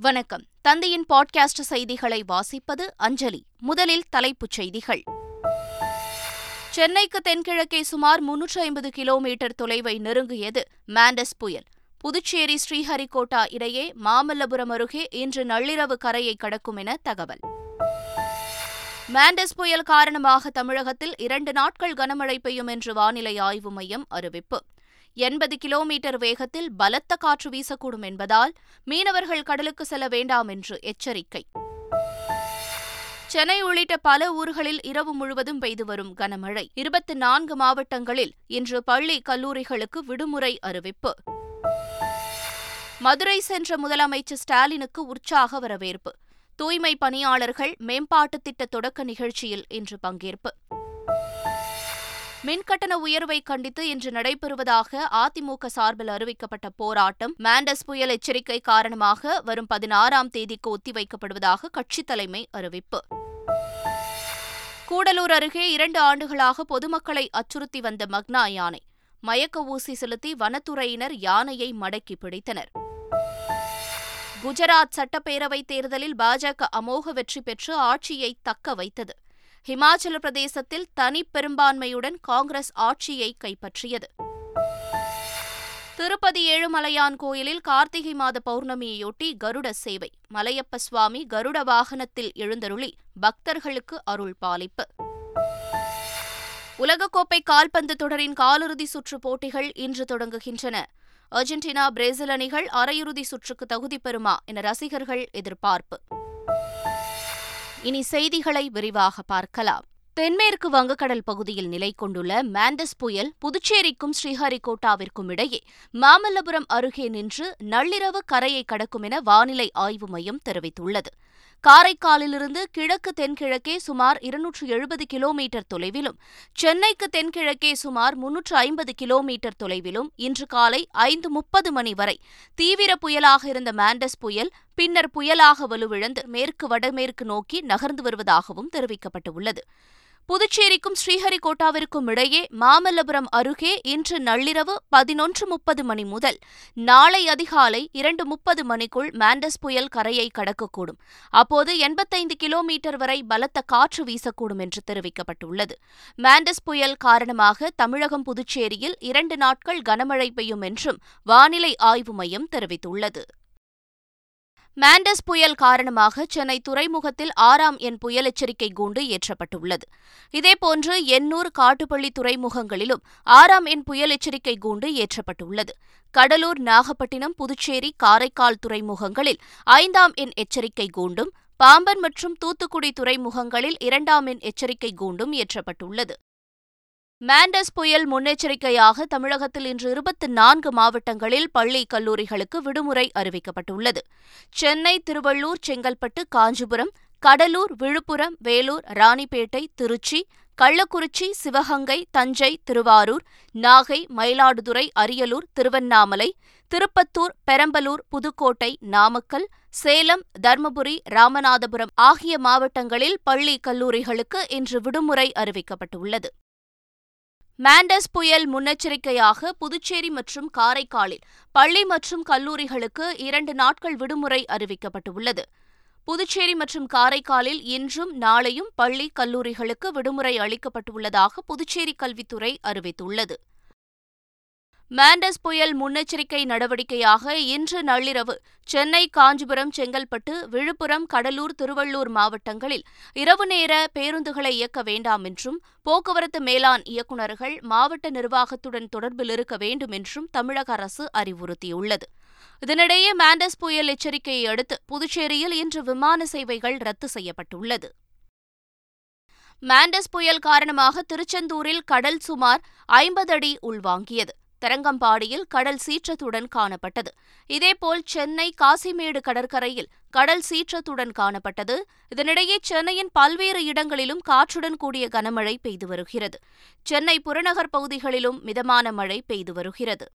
வணக்கம். தந்தையின் பாட்காஸ்ட் செய்திகளை வாசிப்பது அஞ்சலி. முதலில் தலைப்புச் செய்திகள். சென்னைக்கு தென்கிழக்கே சுமார் முன்னூற்று ஐம்பது கிலோமீட்டர் தொலைவை நெருங்கியது மாண்டஸ் புயல். புதுச்சேரி ஸ்ரீஹரிகோட்டா இடையே மாமல்லபுரம் அருகே இன்று நள்ளிரவு கரையை கடக்கும் என தகவல். மாண்டஸ் புயல் காரணமாக தமிழகத்தில் இரண்டு நாட்கள் கனமழை பெய்யும் என்று வானிலை ஆய்வு மையம் அறிவிப்பு. எண்பது கிலோமீட்டர் வேகத்தில் பலத்த காற்று வீசக்கூடும் என்பதால் மீனவர்கள் கடலுக்கு செல்ல வேண்டாம் என்று எச்சரிக்கை. சென்னை உள்ளிட்ட பல ஊர்களில் இரவு முழுவதும் பெய்து வரும் கனமழை. இருபத்தி நான்கு மாவட்டங்களில் இன்று பள்ளி கல்லூரிகளுக்கு விடுமுறை அறிவிப்பு. மதுரை சென்ற முதலமைச்சர் ஸ்டாலினுக்கு உற்சாக வரவேற்பு. தூய்மை பணியாளர்கள் மேம்பாட்டுத் திட்ட தொடக்க நிகழ்ச்சியில் இன்று பங்கேற்பு. மின்கட்டண உயர்வை கண்டித்து இன்று நடைபெறுவதாக அதிமுக சார்பில் அறிவிக்கப்பட்ட போராட்டம் மாண்டஸ் புயல் எச்சரிக்கை காரணமாக வரும் பதினாறாம் தேதிக்கு ஒத்திவைக்கப்படுவதாக கட்சித் தலைமை அறிவிப்பு. கூடலூர் அருகே இரண்டு ஆண்டுகளாக பொதுமக்களை அச்சுறுத்தி வந்த மக்னா யானை. மயக்க ஊசி செலுத்தி வனத்துறையினர் யானையை மடக்கி பிடித்தனர். குஜராத் சட்டப்பேரவைத் தேர்தலில் பாஜக அமோக வெற்றி பெற்று ஆட்சியை தக்க வைத்தது. ஹிமாச்சல பிரதேசத்தில் தனி பெரும்பான்மையுடன் காங்கிரஸ் ஆட்சியை கைப்பற்றியது. திருப்பதி ஏழுமலையான் கோயிலில் கார்த்திகை மாத பௌர்ணமியையொட்டி கருட சேவை. மலையப்ப சுவாமி கருட வாகனத்தில் எழுந்தருளி பக்தர்களுக்கு அருள் பாலிப்பு. உலகக்கோப்பை கால்பந்து தொடரின் காலிறுதி சுற்று போட்டிகள் இன்று தொடங்குகின்றன. அர்ஜென்டினா பிரேசில் அணிகள் அரையிறுதி சுற்றுக்கு தகுதி பெறுமா என ரசிகர்கள் எதிர்பார்ப்பு. இனி செய்திகளை விரிவாக பார்க்கலாம். தென்மேற்கு வங்கக்கடல் பகுதியில் நிலை கொண்டுள்ள மாண்டஸ் புயல் புதுச்சேரிக்கும் ஸ்ரீஹரிகோட்டாவிற்கும் இடையே மாமல்லபுரம் அருகே நின்று நள்ளிரவு கரையை கடக்கும் என வானிலை ஆய்வு மையம் தெரிவித்துள்ளது. காரைக்காலிலிருந்து கிழக்கு தென்கிழக்கே சுமார் இருநூற்று எழுபது கிலோமீட்டர் தொலைவிலும் சென்னைக்கு தென்கிழக்கே சுமார் முன்னூற்று ஐம்பது கிலோமீட்டர் தொலைவிலும் இன்று காலை ஐந்து முப்பது மணி வரை தீவிர புயலாக இருந்த மாண்டஸ் புயல் பின்னர் புயலாக வலுவிழந்து மேற்கு வடமேற்கு நோக்கி நகர்ந்து வருவதாகவும் தெரிவிக்கப்பட்டுள்ளது. புதுச்சேரிக்கும் ஸ்ரீஹரிகோட்டாவிற்கும் இடையே மாமல்லபுரம் அருகே இன்று நள்ளிரவு பதினொன்று முப்பது மணி முதல் நாளை அதிகாலை இரண்டு முப்பது மணிக்குள் மாண்டஸ் புயல் கரையை கடக்கக்கூடும். அப்போது எண்பத்தைந்து கிலோமீட்டர் வரை பலத்த காற்று வீசக்கூடும் என்று தெரிவிக்கப்பட்டுள்ளது. மாண்டஸ் புயல் காரணமாக தமிழகம் புதுச்சேரியில் இரண்டு நாட்கள் கனமழை பெய்யும் என்றும் வானிலை ஆய்வு மையம் தெரிவித்துள்ளது. மாண்டஸ் புயல் காரணமாக சென்னை துறைமுகத்தில் ஆறாம் எண் புயல் எச்சரிக்கை கூண்டு ஏற்றப்பட்டுள்ளது. இதேபோன்று எண்ணூர் காட்டுப்பள்ளி துறைமுகங்களிலும் ஆறாம் எண் புயல் எச்சரிக்கை கூண்டு ஏற்றப்பட்டுள்ளது. கடலூர் நாகப்பட்டினம் புதுச்சேரி காரைக்கால் துறைமுகங்களில் ஐந்தாம் எண் எச்சரிக்கை கூண்டும் பாம்பன் மற்றும் தூத்துக்குடி துறைமுகங்களில் இரண்டாம் எண் எச்சரிக்கை கூண்டும் ஏற்றப்பட்டுள்ளது. மாண்டஸ் புயல் முன்னெச்சரிக்கையாக தமிழகத்தில் இன்று இருபத்தி நான்கு மாவட்டங்களில் பள்ளி கல்லூரிகளுக்கு விடுமுறை அறிவிக்கப்பட்டுள்ளது. சென்னை திருவள்ளூர் செங்கல்பட்டு காஞ்சிபுரம் கடலூர் விழுப்புரம் வேலூர் ராணிப்பேட்டை திருச்சி கள்ளக்குறிச்சி சிவகங்கை தஞ்சை திருவாரூர் நாகை மயிலாடுதுறை அரியலூர் திருவண்ணாமலை திருப்பத்தூர் பெரம்பலூர் புதுக்கோட்டை நாமக்கல் சேலம் தர்மபுரி ராமநாதபுரம் ஆகிய மாவட்டங்களில் பள்ளி கல்லூரிகளுக்கு இன்று விடுமுறை அறிவிக்கப்பட்டுள்ளது. மாண்டஸ் புயல் முன்னெச்சரிக்கையாக புதுச்சேரி மற்றும் காரைக்காலில் பள்ளி மற்றும் கல்லூரிகளுக்கு இரண்டு நாட்கள் விடுமுறை அறிவிக்கப்பட்டுள்ளது. புதுச்சேரி மற்றும் காரைக்காலில் இன்றும் நாளையும் பள்ளி கல்லூரிகளுக்கு விடுமுறை அளிக்கப்பட்டுள்ளதாக புதுச்சேரி கல்வித்துறை அறிவித்துள்ளது. மாண்டஸ் புயல் முன்னெச்சரிக்கை நடவடிக்கையாக இன்று நள்ளிரவு சென்னை காஞ்சிபுரம் செங்கல்பட்டு விழுப்புரம் கடலூர் திருவள்ளூர் மாவட்டங்களில் இரவு நேர பேருந்துகளை இயக்க வேண்டாம் என்றும் போக்குவரத்து மேலாண் இயக்குநர்கள் மாவட்ட நிர்வாகத்துடன் தொடர்பில் இருக்க வேண்டும் என்றும் தமிழக அரசு அறிவுறுத்தியுள்ளது. இதனிடையே மாண்டஸ் புயல் எச்சரிக்கையை அடுத்து புதுச்சேரியில் இன்று விமான சேவைகள் ரத்து செய்யப்பட்டுள்ளது. மாண்டஸ் புயல் காரணமாக திருச்செந்தூரில் கடல் சுமார் ஐம்பது அடி உள்வாங்கியது. தரங்கம்பாடியில் கடல் சீற்றத்துடன் காணப்பட்டது. இதேபோல் சென்னை காசிமேடு கடற்கரையில் கடல் சீற்றத்துடன் காணப்பட்டது. இதனிடையே சென்னையின் பல்வேறு இடங்களிலும் காற்றுடன் கூடிய கனமழை பெய்து வருகிறது. சென்னை புறநகர் பகுதிகளிலும் மிதமான மழை பெய்து வருகிறது.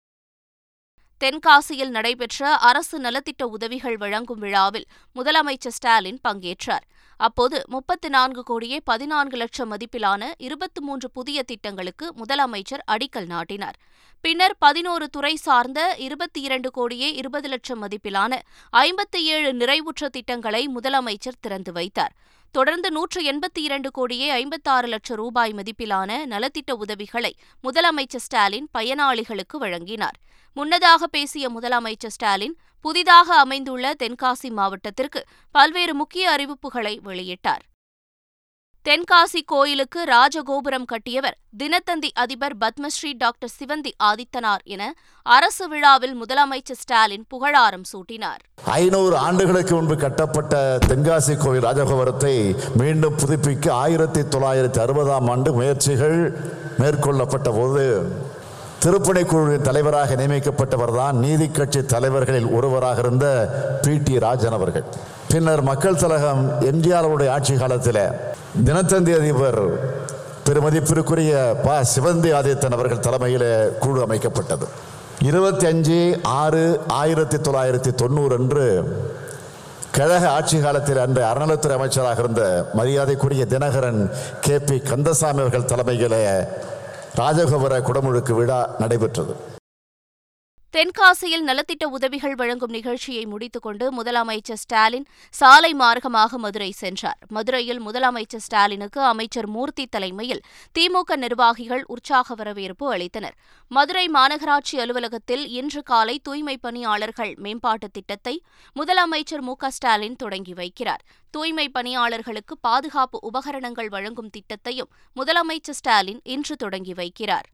தென்காசியில் நடைபெற்ற அரசு நலத்திட்ட உதவிகள் வழங்கும் விழாவில் முதலமைச்சர் ஸ்டாலின் பங்கேற்றார். அப்போது முப்பத்து நான்கு கோடியே பதினான்கு லட்சம் மதிப்பிலான இருபத்தி மூன்று புதிய திட்டங்களுக்கு முதலமைச்சர் அடிக்கல் நாட்டினார். பின்னர் பதினோரு துறை சார்ந்த இருபத்தி இரண்டு கோடியே இருபது லட்சம் மதிப்பிலான ஐம்பத்தி ஏழு நிறைவுற்ற திட்டங்களை முதலமைச்சர் திறந்து வைத்தார். தொடர்ந்து நூற்று எண்பத்தி இரண்டு கோடியே ஐம்பத்தாறு லட்சம் ரூபாய் மதிப்பிலான நலத்திட்ட உதவிகளை முதலமைச்சர் ஸ்டாலின் பயனாளிகளுக்கு வழங்கினார். முன்னதாக பேசிய முதலமைச்சர் ஸ்டாலின் புதிதாக அமைந்துள்ள தென்காசி மாவட்டத்திற்கு பல்வேறு முக்கிய அறிவிப்புகளை வெளியிட்டார். தென்காசி கோயிலுக்கு ராஜகோபுரம் கட்டியவர் தினத்தந்தி அதிபர் பத்மஸ்ரீ டாக்டர் சிவந்தி ஆதித்தனார் என அரசு விழாவில் முதலமைச்சர் ஸ்டாலின் புகழாரம் சூட்டினார். ஐநூறு ஆண்டுகளுக்கு முன்பு கட்டப்பட்ட தென்காசி கோயில் ராஜகோபுரத்தை மீண்டும் புதுப்பிக்க ஆயிரத்தி தொள்ளாயிரத்தி அறுபதாம் ஆண்டு முயற்சிகள் மேற்கொள்ளப்பட்ட போது திருப்பணி குழுவின் தலைவராக நியமிக்கப்பட்டவர் தான் நீதி கட்சி தலைவர்களில் ஒருவராக இருந்த பி டி ராஜன் அவர்கள். பின்னர் மக்கள் தலகம் எம்ஜிஆர் ஆட்சி காலத்தில் தினத்தந்தி அதிபர் பெருமதிப்பிற்குரிய ப. சிவந்தி ஆதித்தன் அவர்கள் தலைமையில் குழு அமைக்கப்பட்டது. இருபத்தி அஞ்சு ஆறு ஆயிரத்தி தொள்ளாயிரத்தி தொண்ணூறு அன்று கழக ஆட்சி காலத்தில் அன்று அறநிலைத்துறை அமைச்சராக இருந்த மரியாதைக்குரிய தினகரன் கே. பி. கந்தசாமி அவர்கள் தலைமையில் ராஜகோபுர குடமுழுக்கு விழா நடைபெற்றது. தென்காசியில் நலத்திட்ட உதவிகள் வழங்கும் நிகழ்ச்சியை முடித்துக்கொண்டு முதலமைச்சர் ஸ்டாலின் சாலை மார்க்கமாக மதுரை சென்றார். மதுரையில் முதலமைச்சர் ஸ்டாலினுக்கு அமைச்சர் மூர்த்தி தலைமையில் திமுக நிர்வாகிகள் உற்சாக வரவேற்பு அளித்தனர். மதுரை மாநகராட்சி அலுவலகத்தில் இன்று காலை தூய்மை பணியாளர்கள் மேம்பாட்டு திட்டத்தை முதலமைச்சர் மு ஸ்டாலின் தொடங்கி வைக்கிறார். தூய்மை பணியாளர்களுக்கு பாதுகாப்பு உபகரணங்கள் வழங்கும் திட்டத்தையும் முதலமைச்சர் ஸ்டாலின் இன்று தொடங்கி வைக்கிறார்.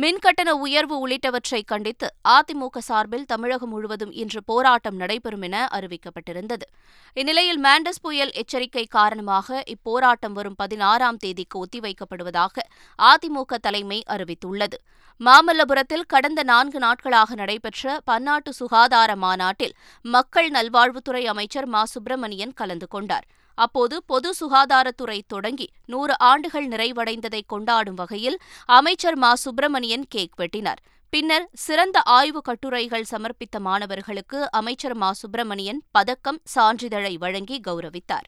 மின்கட்டண உயர்வு உள்ளிட்டவற்றை கண்டித்து அதிமுக சார்பில் தமிழகம் முழுவதும் இன்று போராட்டம் நடைபெறும் என அறிவிக்கப்பட்டிருந்தது. இந்நிலையில் மாண்டஸ் புயல் எச்சரிக்கை காரணமாக இப்போராட்டம் வரும் பதினாறாம் தேதிக்கு ஒத்திவைக்கப்படுவதாக அதிமுக தலைமை அறிவித்துள்ளது. மாமல்லபுரத்தில் கடந்த நான்கு நாட்களாக நடைபெற்ற பன்னாட்டு சுகாதார மாநாட்டில் மக்கள் நல்வாழ்வுத்துறை அமைச்சர் மா. சுப்பிரமணியன் கலந்து கொண்டார். அப்போது பொது சுகாதாரத்துறை தொடங்கி நூறு ஆண்டுகள் நிறைவடைந்ததை கொண்டாடும் வகையில் அமைச்சர் மா. சுப்பிரமணியன் கேக் வெட்டினார். பின்னர் சிறந்த ஆய்வு கட்டுரைகள் சமர்ப்பித்த மாணவர்களுக்கு அமைச்சர் மா. சுப்பிரமணியன் பதக்கம் சான்றிதழை வழங்கி கௌரவித்தார்.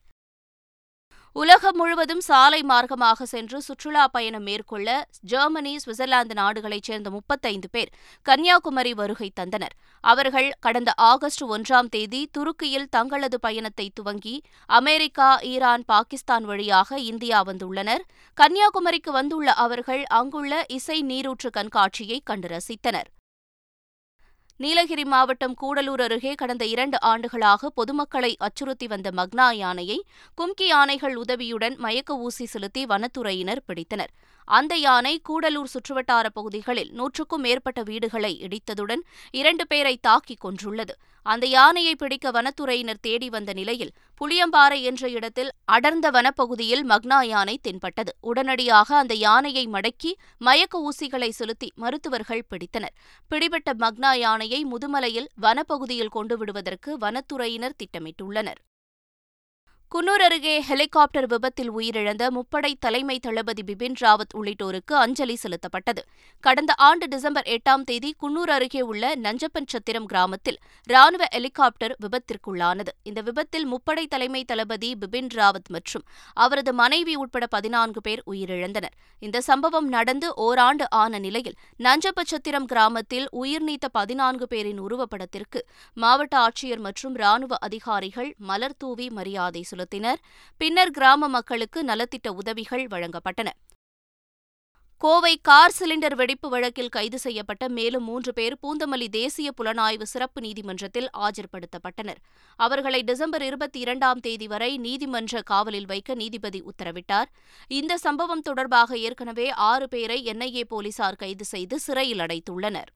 உலகம் முழுவதும் சாலை மார்க்கமாக சென்று சுற்றுலா பயணம் மேற்கொள்ள ஜெர்மனி சுவிட்சர்லாந்து நாடுகளைச் சேர்ந்த முப்பத்தைந்து பேர் கன்னியாகுமரி வருகை தந்தனர். அவர்கள் கடந்த ஆகஸ்ட் ஒன்றாம் தேதி துருக்கியில் தங்களது பயணத்தை துவங்கி அமெரிக்கா ஈரான் பாகிஸ்தான் வழியாக இந்தியா வந்துள்ளனர். கன்னியாகுமரிக்கு வந்துள்ள அவர்கள் அங்குள்ள இசை நீரூற்று கண்காட்சியை கண்டு ரசித்தனர். நீலகிரி மாவட்டம் கூடலூர் அருகே கடந்த இரண்டு ஆண்டுகளாக பொதுமக்களை அச்சுறுத்தி வந்த மக்னா யானையை கும்கி யானைகள் உதவியுடன் மயக்க ஊசி செலுத்தி வனத்துறையினர் பிடித்தனர். அந்த யானை கூடலூர் சுற்றுவட்டார பகுதிகளில் நூற்றுக்கும் மேற்பட்ட வீடுகளை இடித்ததுடன் இரண்டு பேரை தாக்கிக் கொன்றுள்ளது. அந்த யானையை பிடிக்க வனத்துறையினர் தேடி வந்த நிலையில் புளியம்பாறை என்ற இடத்தில் அடர்ந்த வனப்பகுதியில் மக்னா யானை தென்பட்டது. உடனடியாக அந்த யானையை மடக்கி மயக்க ஊசிகளை செலுத்தி மருத்துவர்கள் பிடித்தனர். பிடிபட்ட மக்னா யானையை முதுமலையில் வனப்பகுதியில் கொண்டு விடுவதற்கு வனத்துறையினர் திட்டமிட்டுள்ளனர். குன்னூர் அருகே ஹெலிகாப்டர் விபத்தில் உயிரிழந்த முப்படை தலைமை தளபதி பிபின் ராவத் உள்ளிட்டோருக்கு அஞ்சலி செலுத்தப்பட்டது. கடந்த ஆண்டு டிசம்பர் எட்டாம் தேதி குன்னூர் அருகே உள்ள நஞ்சப்பன் சத்திரம் கிராமத்தில் ராணுவ ஹெலிகாப்டர் விபத்திற்குள்ளானது. இந்த விபத்தில் முப்படை தலைமை தளபதி பிபின் ராவத் மற்றும் அவரது மனைவி உட்பட பதினான்கு பேர் உயிரிழந்தனர். இந்த சம்பவம் நடந்து ஓராண்டு ஆன நிலையில் நஞ்சப்பச்சத்திரம் கிராமத்தில் உயிர்நீத்த பதினான்கு பேரின் உருவப்படத்திற்கு மாவட்ட ஆட்சியர் மற்றும் ராணுவ அதிகாரிகள் மலர் தூவி மரியாதை செலுத்தினர். பின்னர் கிராம மக்களுக்கு நலத்திட்ட உதவிகள் வழங்கப்பட்டன. கோவை கார் சிலிண்டர் வெடிப்பு வழக்கில் கைது செய்யப்பட்ட மேலும் மூன்று பேர் பூந்தமல்லி தேசிய புலனாய்வு சிறப்பு நீதிமன்றத்தில் ஆஜர்படுத்தப்பட்டனர். அவர்களை டிசம்பர் இருபத்தி இரண்டாம் தேதி வரை நீதிமன்ற காவலில் வைக்க நீதிபதி உத்தரவிட்டார். இந்த சம்பவம் தொடர்பாக ஏற்கனவே ஆறு பேரை என்ஐஏ போலீசார் கைது செய்து சிறையில் அடைத்துள்ளனர்.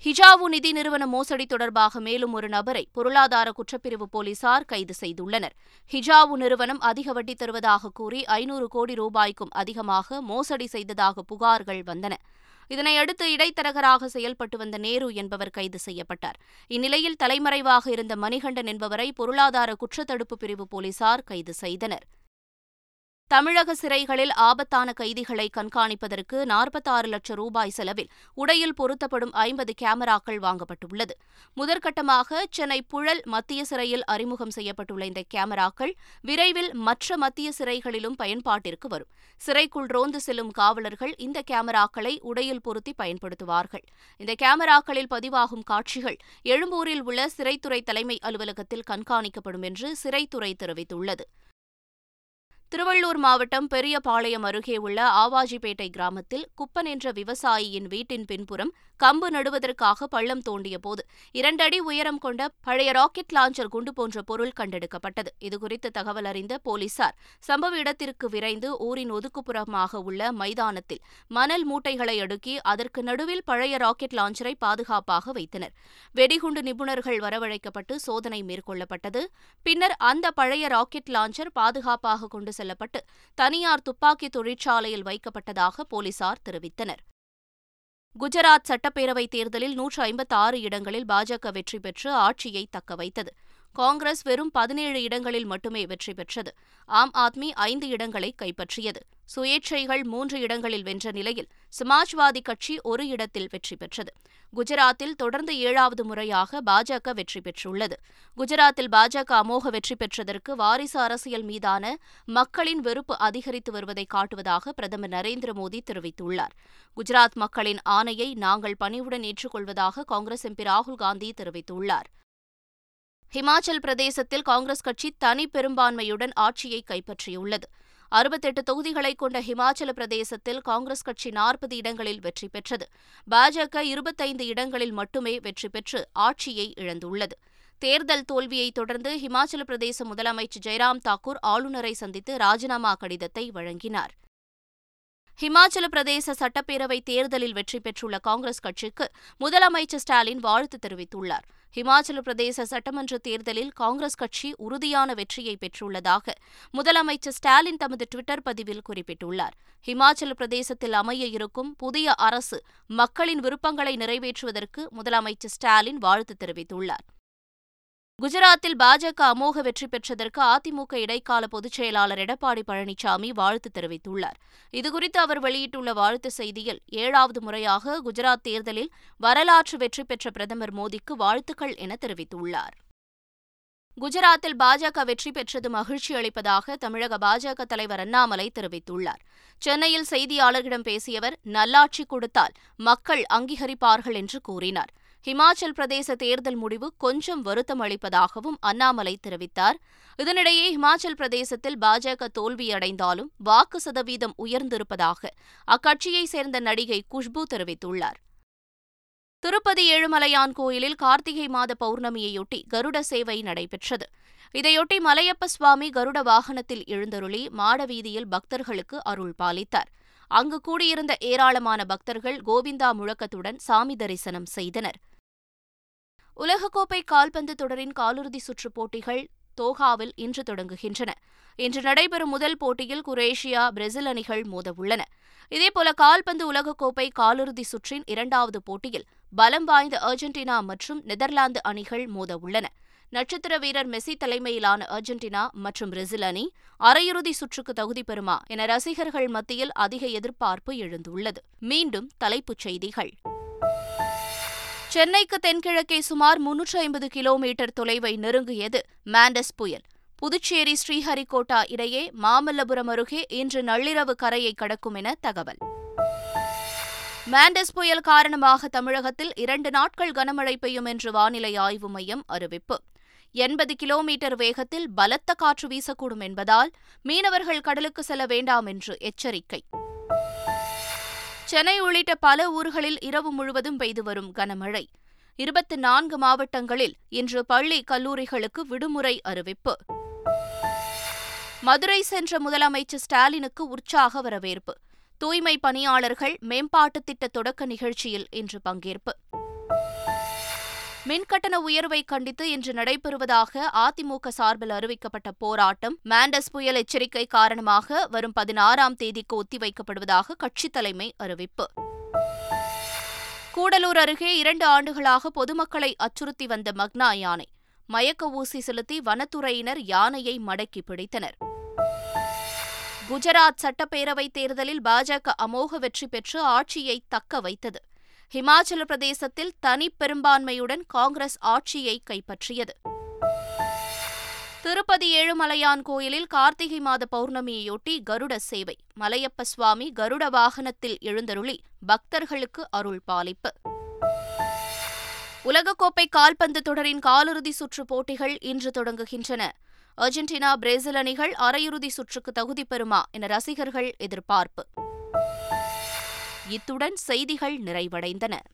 ஹிஜாவு நிதி நிறுவன மோசடி தொடர்பாக மேலும் ஒரு நபரை பொருளாதார குற்றப்பிரிவு போலீசார் கைது செய்துள்ளனர். ஹிஜாவு நிறுவனம் அதிக வட்டி தருவதாக கூறி ஐநூறு கோடி ரூபாய்க்கும் அதிகமாக மோசடி செய்ததாக புகார்கள் வந்தன. இதனையடுத்து இடைத்தரகராக செயல்பட்டு வந்த நேரு என்பவர் கைது செய்யப்பட்டார். இந்நிலையில் தலைமறைவாக இருந்த மணிகண்டன் என்பவரை பொருளாதார குற்றத்தடுப்பு பிரிவு போலீசார் கைது செய்தனர். தமிழக சிறைகளில் ஆபத்தான கைதிகளை கண்காணிப்பதற்கு நாற்பத்தாறு லட்சம் ரூபாய் செலவில் உடையில் பொருத்தப்படும் ஐம்பது கேமராக்கள் வாங்கப்பட்டுள்ளது. முதற்கட்டமாக சென்னை புழல் மத்திய சிறையில் அறிமுகம் செய்யப்பட்டுள்ள இந்த கேமராக்கள் விரைவில் மற்ற மத்திய சிறைகளிலும் பயன்பாட்டிற்கு வரும். சிறைக்குள் ரோந்து செல்லும் காவலர்கள் இந்த கேமராக்களை உடையில் பொருத்தி பயன்படுத்துவார்கள். இந்த கேமராக்களில் பதிவாகும் காட்சிகள் எழும்பூரில் உள்ள சிறைத்துறை தலைமை அலுவலகத்தில் கண்காணிக்கப்படும் என்று சிறைத்துறை தெரிவித்துள்ளது. திருவள்ளூர் மாவட்டம் பெரியபாளையம் அருகே உள்ள ஆவாஜிபேட்டை கிராமத்தில் குப்பன் என்ற விவசாயியின் வீட்டின் பின்புறம் கம்பு நடுவதற்காக பள்ளம் தோண்டியபோது இரண்டடி உயரம் கொண்ட பழைய ராக்கெட் லாஞ்சர் குண்டு போன்ற பொருள் கண்டெடுக்கப்பட்டது. இதுகுறித்து தகவல் அறிந்த போலீசார் சம்பவ இடத்திற்கு விரைந்து ஊரின் ஒதுக்குப்புறமாக உள்ள மைதானத்தில் மணல் மூட்டைகளை அடுக்கி அதற்கு நடுவில் பழைய ராக்கெட் லாஞ்சரை பாதுகாப்பாக வைத்தனர். வெடிகுண்டு நிபுணர்கள் வரவழைக்கப்பட்டு சோதனை மேற்கொள்ளப்பட்டது. பின்னர் அந்த பழைய ராக்கெட் லாஞ்சர் பாதுகாப்பாக கொண்டு செல்லப்பட்டு தனியார் துப்பாக்கி தொழிற்சாலையில் வைக்கப்பட்டதாக போலீசார் தெரிவித்தனர். குஜராத் சட்டப்பேரவைத் தேர்தலில் நூற்று ஐம்பத்தி ஆறு இடங்களில் பாஜக வெற்றி பெற்று ஆட்சியை தக்கவைத்தது. காங்கிரஸ் வெறும் பதினேழு இடங்களில் மட்டுமே வெற்றி பெற்றது. ஆம் ஆத்மி ஐந்து இடங்களை கைப்பற்றியது. சுயேட்சைகள் மூன்று இடங்களில் வென்ற நிலையில் சமாஜ்வாதி கட்சி ஒரு இடத்தில் வெற்றி பெற்றது. குஜராத்தில் தொடர்ந்து ஏழாவது முறையாக பாஜக வெற்றி பெற்றுள்ளது. குஜராத்தில் பாஜக அமோக வெற்றி பெற்றதற்கு வாரிசு அரசியல் மீதான மக்களின் வெறுப்பு அதிகரித்து வருவதை காட்டுவதாக பிரதமர் நரேந்திர மோடி தெரிவித்துள்ளார். குஜராத் மக்களின் ஆணையை நாங்கள் பணிவுடன் ஏற்றுக்கொள்வதாக காங்கிரஸ் எம்பி ராகுல் காந்தி தெரிவித்துள்ளார். ஹிமாச்சல் பிரதேசத்தில் காங்கிரஸ் கட்சி தனி பெரும்பான்மையுடன் ஆட்சியை கைப்பற்றியுள்ளது. அறுபத்தெட்டு தொகுதிகளை கொண்ட ஹிமாச்சல பிரதேசத்தில் காங்கிரஸ் கட்சி நாற்பது இடங்களில் வெற்றி பெற்றது. பாஜக இருபத்தைந்து இடங்களில் மட்டுமே வெற்றி பெற்று ஆட்சியை இழந்துள்ளது. தேர்தல் தோல்வியை தொடர்ந்து ஹிமாச்சல பிரதேச முதலமைச்சர் ஜெய்ராம் தாக்கூர் ஆளுநரை சந்தித்து ராஜினாமா கடிதத்தை வழங்கினார். ஹிமாச்சல பிரதேச சட்டப்பேரவை தேர்தலில் வெற்றி பெற்றுள்ள காங்கிரஸ் கட்சிக்கு முதலமைச்சர் ஸ்டாலின் வாழ்த்து தெரிவித்துள்ளார். ஹிமாச்சல பிரதேச சட்டமன்ற தேர்தலில் காங்கிரஸ் கட்சி உறுதியான வெற்றியை பெற்றுள்ளதாக முதலமைச்சர் ஸ்டாலின் தமது டுவிட்டர் பதிவில் குறிப்பிட்டுள்ளார். ஹிமாச்சல பிரதேசத்தில் அமைய இருக்கும் புதிய அரசு மக்களின் விருப்பங்களை நிறைவேற்றுவதற்கு முதலமைச்சர் ஸ்டாலின் வாழ்த்து தெரிவித்துள்ளார். குஜராத்தில் பாஜக அமோக வெற்றி பெற்றதற்கு அதிமுக இடைக்கால பொதுச் செயலாளர் எடப்பாடி பழனிசாமி வாழ்த்து தெரிவித்துள்ளார். இதுகுறித்து அவர் வெளியிட்டுள்ள வாழ்த்து செய்தியில் ஏழாவது முறையாக குஜராத் தேர்தலில் வரலாற்று வெற்றி பெற்ற பிரதமர் மோடிக்கு வாழ்த்துக்கள் என தெரிவித்துள்ளார். குஜராத்தில் பாஜக வெற்றி பெற்றது மகிழ்ச்சி அளிப்பதாக தமிழக பாஜக தலைவர் அண்ணாமலை தெரிவித்துள்ளார். சென்னையில் செய்தியாளர்களிடம் பேசியவர் நல்லாட்சி கொடுத்தால் மக்கள் அங்கீகரிப்பார்கள் என்று கூறினார். ஹிமாச்சல் பிரதேச தேர்தல் முடிவு கொஞ்சம் வருத்தம் அளிப்பதாகவும் அண்ணாமலை தெரிவித்தார். இதனிடையே ஹிமாச்சல் பிரதேசத்தில் பாஜக தோல்வியடைந்தாலும் வாக்கு சதவீதம் உயர்ந்திருப்பதாக அக்கட்சியைச் சேர்ந்த நடிகை குஷ்பு தெரிவித்துள்ளார். திருப்பதி ஏழுமலையான் கோயிலில் கார்த்திகை மாத பௌர்ணமியையொட்டி கருட சேவை நடைபெற்றது. இதையொட்டி மலையப்ப சுவாமி கருட வாகனத்தில் எழுந்தருளி மாடவீதியில் பக்தர்களுக்கு அருள் பாலித்தார். அங்கு கூடியிருந்த ஏராளமான பக்தர்கள் கோவிந்தா முழக்கத்துடன் சாமி தரிசனம் செய்தனர். உலகக்கோப்பை கால்பந்து தொடரின் காலிறுதி சுற்றுப் போட்டிகள் தோஹாவில் இன்று தொடங்குகின்றன. இன்று நடைபெறும் முதல் போட்டியில் குரேஷியா பிரேசில் அணிகள் மோதவுள்ளன. இதேபோல கால்பந்து உலகக்கோப்பை காலிறுதி சுற்றின் இரண்டாவது போட்டியில் பலம் வாய்ந்த அர்ஜென்டினா மற்றும் நெதர்லாந்து அணிகள் மோதவுள்ளன. நட்சத்திர வீரர் மெஸ்ஸி தலைமையிலான அர்ஜென்டினா மற்றும் பிரேசில் அணி அரையிறுதி சுற்றுக்கு தகுதி பெறுமா என ரசிகர்கள் மத்தியில் அதிக எதிர்பார்ப்பு எழுந்துள்ளது. மீண்டும் தலைப்புச் செய்திகள். சென்னைக்கு தென்கிழக்கே சுமார் முன்னூற்று ஐம்பது கிலோமீட்டர் தொலைவை நெருங்கியது மாண்டஸ் புயல். புதுச்சேரி ஸ்ரீஹரிகோட்டா இடையே மாமல்லபுரம் அருகே இன்று நள்ளிரவு கரையை கடக்கும் என தகவல். மாண்டஸ் புயல் காரணமாக தமிழகத்தில் இரண்டு நாட்கள் கனமழை பெய்யும் என்று வானிலை ஆய்வு மையம் அறிவிப்பு. எண்பது கிலோமீட்டர் வேகத்தில் பலத்த காற்று வீசக்கூடும் என்பதால் மீனவர்கள் கடலுக்கு செல்ல வேண்டாம் என்று எச்சரிக்கை. சென்னை உள்ளிட்ட பல ஊர்களில் இரவு முழுவதும் பெய்து வரும் கனமழை. இருபத்தி நான்கு மாவட்டங்களில் இன்று பள்ளி கல்லூரிகளுக்கு விடுமுறை அறிவிப்பு. மதுரை சென்ற முதலமைச்சர் ஸ்டாலினுக்கு உற்சாக வரவேற்பு. தூய்மை பணியாளர்கள் மேம்பாட்டு திட்ட தொடக்க நிகழ்ச்சியில் இன்று பங்கேற்பு. மின்கட்டண உயர்வை கண்டித்து இன்று நடைபெறுவதாக அதிமுக சார்பில் அறிவிக்கப்பட்ட போராட்டம் மாண்டஸ் புயல் எச்சரிக்கை காரணமாக வரும் பதினாறாம் தேதிக்கு ஒத்திவைக்கப்படுவதாக கட்சித் தலைமை அறிவிப்பு. கூடலூர் அருகே இரண்டு ஆண்டுகளாக பொதுமக்களை அச்சுறுத்தி வந்த மக்னா யானை. மயக்க ஊசி செலுத்தி வனத்துறையினர் யானையை மடக்கி பிடித்தனர். குஜராத் சட்டப்பேரவைத் தேர்தலில் பாஜக அமோக வெற்றி பெற்று ஆட்சியை தக்க வைத்தது. ஹிமாச்சல பிரதேசத்தில் தனி பெரும்பான்மையுடன் காங்கிரஸ் ஆட்சியை கைப்பற்றியது. திருப்பதி ஏழுமலையான் கோயிலில் கார்த்திகை மாத பௌர்ணமியையொட்டி கருட சேவை. மலையப்ப சுவாமி கருட வாகனத்தில் எழுந்தருளி பக்தர்களுக்கு அருள் பாலிப்பு. உலகக்கோப்பை கால்பந்து தொடரின் காலிறுதி சுற்று போட்டிகள் இன்று தொடங்குகின்றன. அர்ஜென்டினா பிரேசில் அணிகள் அரையிறுதி சுற்றுக்கு தகுதி பெறுமா என ரசிகர்கள் எதிர்பார்ப்பு. இத்துடன் செய்திகள் நிறைவடைந்தன.